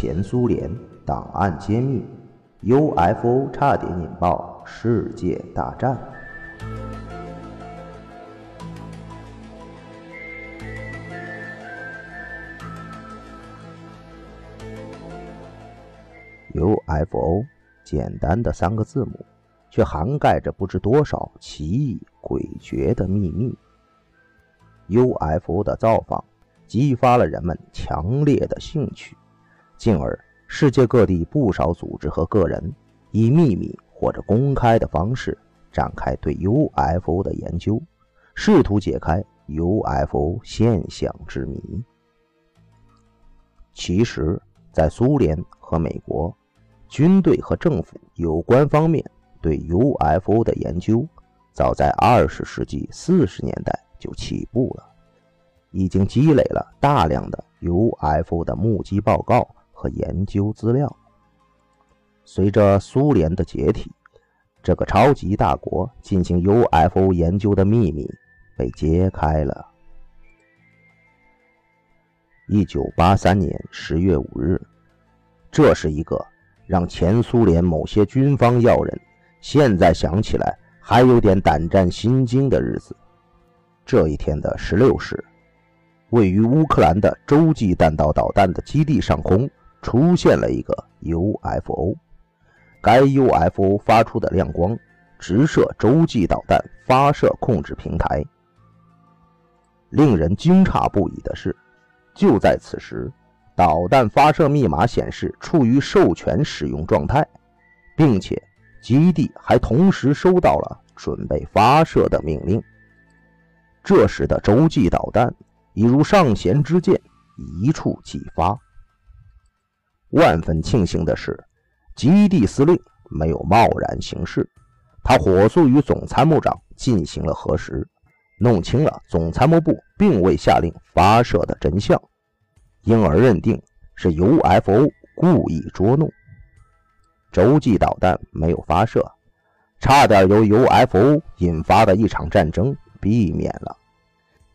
前苏联档案揭秘，UFO 差点引爆世界大战。UFO 简单的三个字母，却涵盖着不知多少奇异诡谲的秘密。UFO 的造访激发了人们强烈的兴趣，进而世界各地不少组织和个人以秘密或者公开的方式展开对 UFO 的研究，试图解开 UFO 现象之谜。其实，在苏联和美国。军队和政府有关方面对 UFO 的研究，早在二十世纪四十年代就起步了，已经积累了大量的 UFO 的目击报告和研究资料。随着苏联的解体，这个超级大国进行 UFO 研究的秘密被揭开了。一九八三年十月五日，这是一个。让前苏联某些军方要人现在想起来还有点胆战心惊的日子。这一天的十六时，位于乌克兰的洲际弹道导弹的基地上空出现了一个 UFO。该 UFO 发出的亮光直射洲际导弹发射控制平台。令人惊诧不已的是，就在此时。导弹发射密码显示处于授权使用状态，并且基地还同时收到了准备发射的命令。这时的洲际导弹已如上弦之箭，一触即发。万分庆幸的是，基地司令没有贸然行事，他火速与总参谋长进行了核实，弄清了总参谋部并未下令发射的真相。因而认定是 UFO 故意捉弄，洲际导弹没有发射，差点由 UFO 引发的一场战争避免了。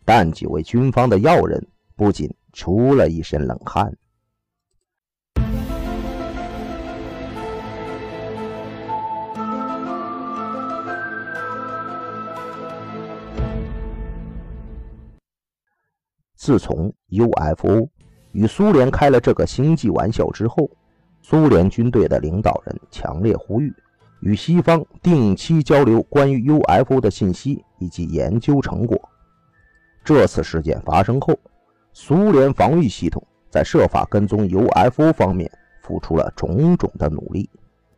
但几位军方的要人不仅出了一身冷汗。自从 UFO。与苏联开了这个星际玩笑之后，苏联军队的领导人强烈呼吁与西方定期交流关于 UFO 的信息以及研究成果。这次事件发生后，苏联防御系统在设法跟踪 UFO 方面付出了种种的努力，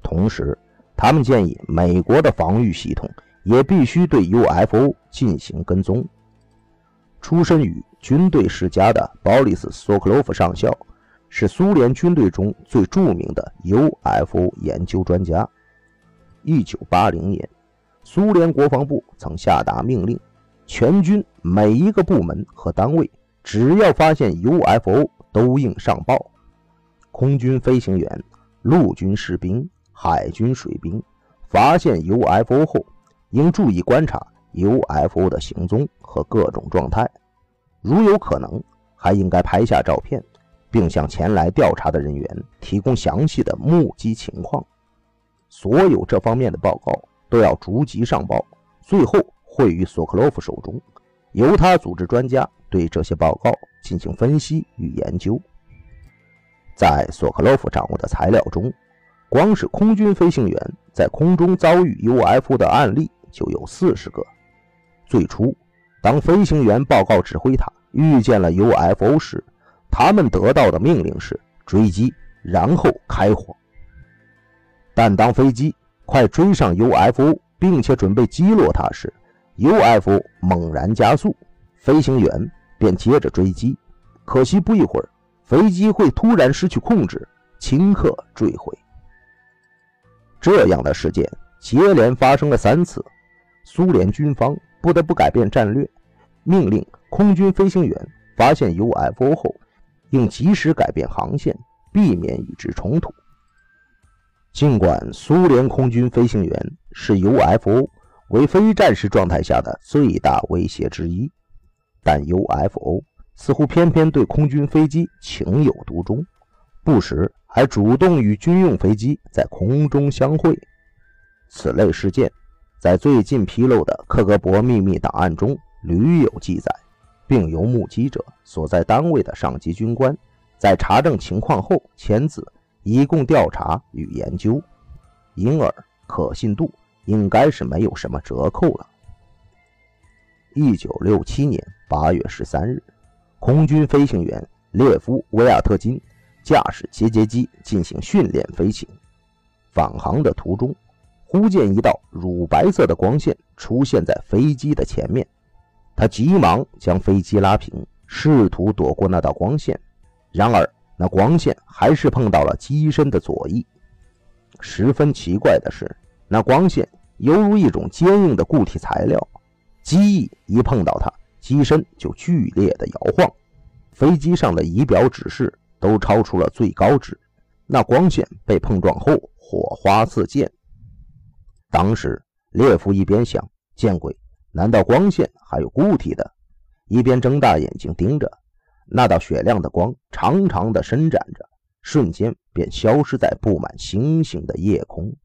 同时，他们建议美国的防御系统也必须对 UFO 进行跟踪。出身于军队世家的鲍里斯·索克洛夫上校，是苏联军队中最著名的 UFO 研究专家。1980年，苏联国防部曾下达命令，全军每一个部门和单位，只要发现 UFO，都应上报。空军飞行员、陆军士兵、海军水兵发现 UFO 后，应注意观察。UFO 的行踪和各种状态，如有可能，还应该拍下照片，并向前来调查的人员提供详细的目击情况。所有这方面的报告都要逐级上报，最后汇于索克洛夫手中，由他组织专家对这些报告进行分析与研究。在索克洛夫掌握的材料中，光是空军飞行员在空中遭遇 UFO 的案例就有四十个。最初，当飞行员报告指挥塔遇见了 UFO 时，他们得到的命令是追击，然后开火。但当飞机快追上 UFO，并且准备击落它时，UFO 猛然加速，飞行员便接着追击。可惜不一会儿，飞机会突然失去控制，顷刻坠毁。这样的事件接连发生了三次，苏联军方。不得不改变战略，命令空军飞行员发现 UFO 后，应及时改变航线，避免与之冲突。尽管苏联空军飞行员视 UFO 为非战时状态下的最大威胁之一，但 UFO 似乎偏偏对空军飞机情有独钟，不时还主动与军用飞机在空中相会。此类事件在最近披露的克格勃秘密档案中屡有记载，并由目击者所在单位的上级军官在查证情况后签字，以供调查与研究，因而可信度应该是没有什么折扣了。一九六七年八月十三日，空军飞行员列夫·维亚特金驾驶节节机进行训练飞行，返航的途中。忽见一道乳白色的光线出现在飞机的前面，他急忙将飞机拉平，试图躲过那道光线。然而，那光线还是碰到了机身的左翼。十分奇怪的是，那光线犹如一种坚硬的固体材料，机翼一碰到它，机身就剧烈的摇晃。飞机上的仪表指示都超出了最高值。那光线被碰撞后，火花四溅。当时，列夫一边想：“见鬼，难道光线还有固体的？”一边睁大眼睛盯着那道雪亮的光，长长的伸展着，瞬间便消失在布满星星的夜空。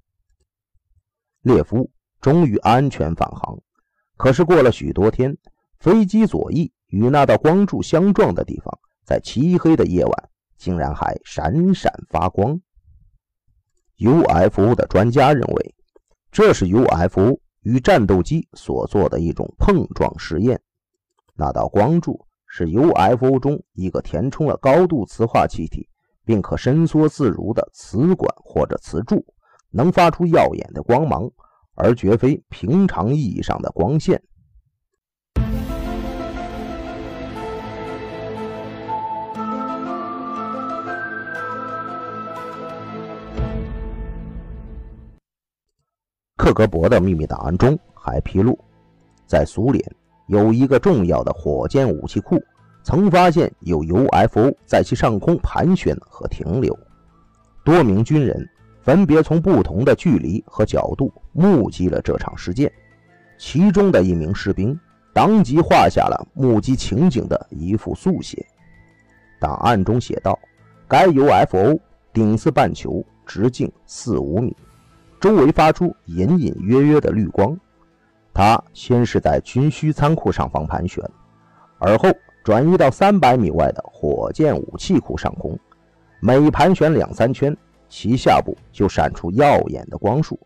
列夫终于安全返航，可是过了许多天，飞机左翼与那道光柱相撞的地方，在漆黑的夜晚竟然还闪闪发光。UFO 的专家认为。这是 UFO 与战斗机所做的一种碰撞实验。那道光柱是 UFO 中一个填充了高度磁化气体，并可伸缩自如的磁管或者磁柱，能发出耀眼的光芒，而绝非平常意义上的光线。克格勃的秘密档案中还披露，在苏联有一个重要的火箭武器库，曾发现有 UFO 在其上空盘旋和停留。多名军人分别从不同的距离和角度目击了这场事件，其中的一名士兵当即画下了目击情景的一幅速写。档案中写道：“该 UFO 顶似半球，直径四五米。”周围发出隐隐约约的绿光，它先是在军需仓库上方盘旋，而后转移到三百米外的火箭武器库上空。每盘旋两三圈，其下部就闪出耀眼的光束，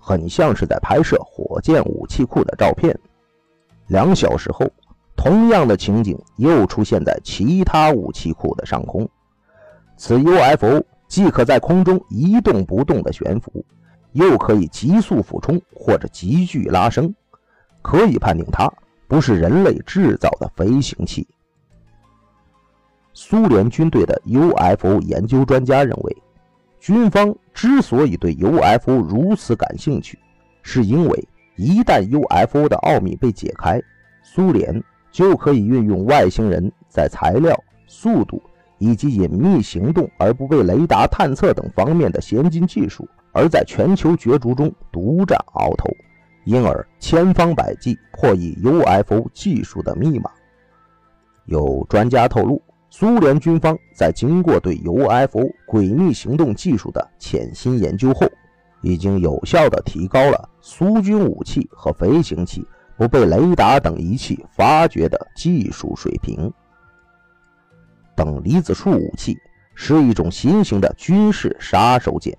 很像是在拍摄火箭武器库的照片。两小时后，同样的情景又出现在其他武器库的上空。此 UFO 既可在空中一动不动地悬浮。又可以急速俯冲或者急剧拉升，可以判定它不是人类制造的飞行器。苏联军队的 UFO 研究专家认为，军方之所以对 UFO 如此感兴趣，是因为一旦 UFO 的奥秘被解开，苏联就可以运用外星人在材料、速度以及隐秘行动而不被雷达探测等方面的先进技术。而在全球角逐中独占鳌头，因而千方百计破译 UFO 技术的密码。有专家透露，苏联军方在经过对 UFO 诡秘行动技术的潜心研究后，已经有效地提高了苏军武器和飞行器不被雷达等仪器发掘的技术水平。等离子束武器是一种新型的军事杀手锏。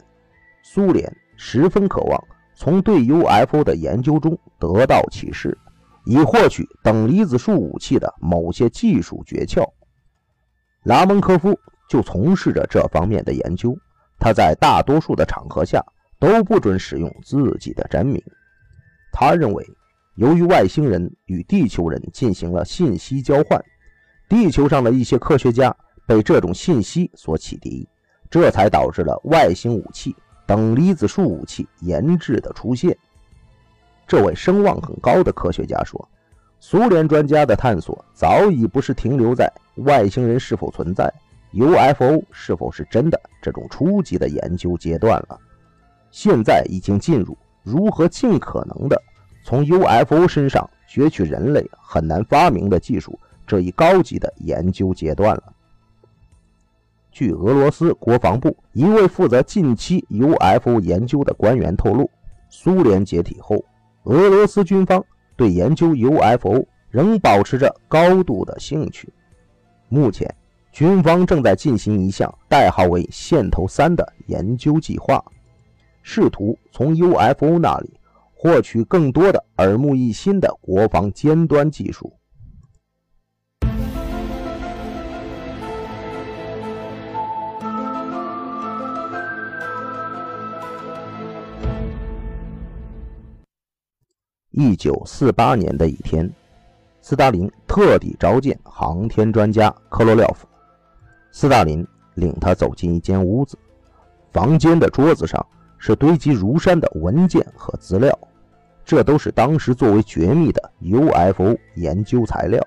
苏联十分渴望从对 UFO 的研究中得到启示，以获取等离子束武器的某些技术诀窍。拉蒙科夫就从事着这方面的研究。他在大多数的场合下都不准使用自己的真名。他认为，由于外星人与地球人进行了信息交换，地球上的一些科学家被这种信息所启迪，这才导致了外星武器。等离子束武器研制的出现，这位声望很高的科学家说：“苏联专家的探索早已不是停留在外星人是否存在、UFO 是否是真的这种初级的研究阶段了，现在已经进入如何尽可能的从 UFO 身上攫取人类很难发明的技术这一高级的研究阶段了。”据俄罗斯国防部一位负责近期 UFO 研究的官员透露，苏联解体后，俄罗斯军方对研究 UFO 仍保持着高度的兴趣。目前，军方正在进行一项代号为“线头三”的研究计划，试图从 UFO 那里获取更多的耳目一新的国防尖端技术。一九四八年的一天，斯大林特地召见航天专家科罗廖夫。斯大林领他走进一间屋子，房间的桌子上是堆积如山的文件和资料，这都是当时作为绝密的 UFO 研究材料。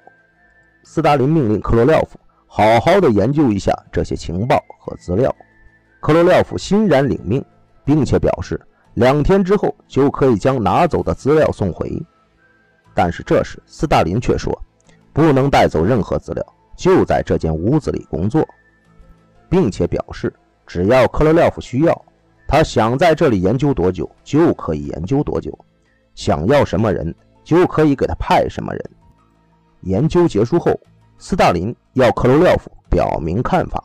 斯大林命令克罗廖夫好好的研究一下这些情报和资料。克罗廖夫欣然领命，并且表示。两天之后就可以将拿走的资料送回，但是这时斯大林却说，不能带走任何资料，就在这间屋子里工作，并且表示只要克罗廖夫需要，他想在这里研究多久就可以研究多久，想要什么人就可以给他派什么人。研究结束后，斯大林要克罗廖夫表明看法，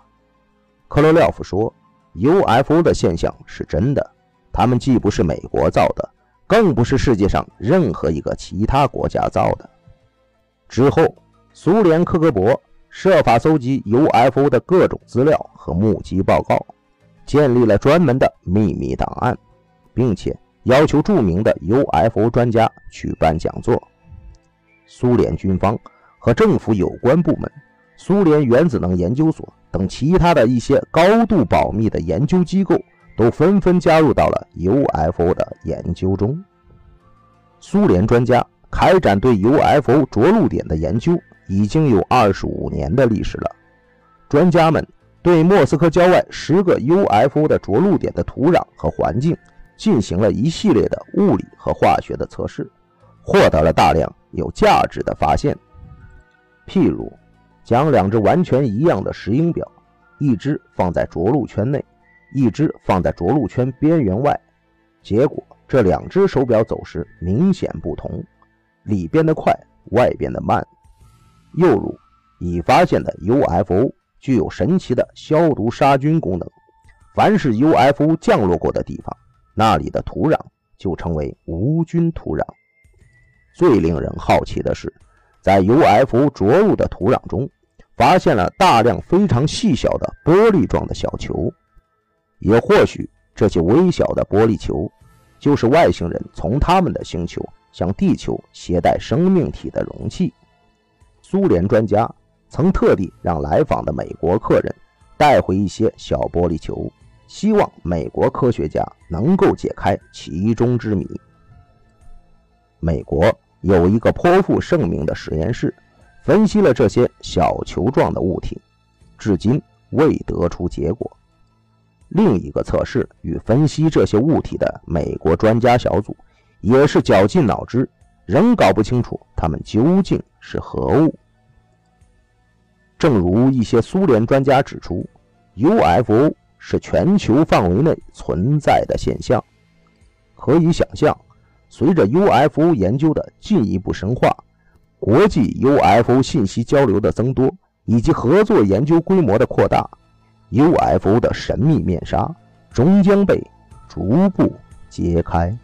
克罗廖夫说，UFO 的现象是真的。他们既不是美国造的，更不是世界上任何一个其他国家造的。之后，苏联克格勃设法搜集 UFO 的各种资料和目击报告，建立了专门的秘密档案，并且要求著名的 UFO 专家举办讲座。苏联军方和政府有关部门、苏联原子能研究所等其他的一些高度保密的研究机构。都纷纷加入到了 UFO 的研究中。苏联专家开展对 UFO 着陆点的研究已经有二十五年的历史了。专家们对莫斯科郊外十个 UFO 的着陆点的土壤和环境进行了一系列的物理和化学的测试，获得了大量有价值的发现。譬如，将两只完全一样的石英表，一只放在着陆圈内。一只放在着陆圈边缘外，结果这两只手表走时明显不同，里边的快，外边的慢。又如，已发现的 UFO 具有神奇的消毒杀菌功能，凡是 UFO 降落过的地方，那里的土壤就成为无菌土壤。最令人好奇的是，在 UFO 着陆的土壤中，发现了大量非常细小的玻璃状的小球。也或许这些微小的玻璃球，就是外星人从他们的星球向地球携带生命体的容器。苏联专家曾特地让来访的美国客人带回一些小玻璃球，希望美国科学家能够解开其中之谜。美国有一个颇负盛名的实验室，分析了这些小球状的物体，至今未得出结果。另一个测试与分析这些物体的美国专家小组，也是绞尽脑汁，仍搞不清楚它们究竟是何物。正如一些苏联专家指出，UFO 是全球范围内存在的现象。可以想象，随着 UFO 研究的进一步深化，国际 UFO 信息交流的增多，以及合作研究规模的扩大。UFO 的神秘面纱终将被逐步揭开。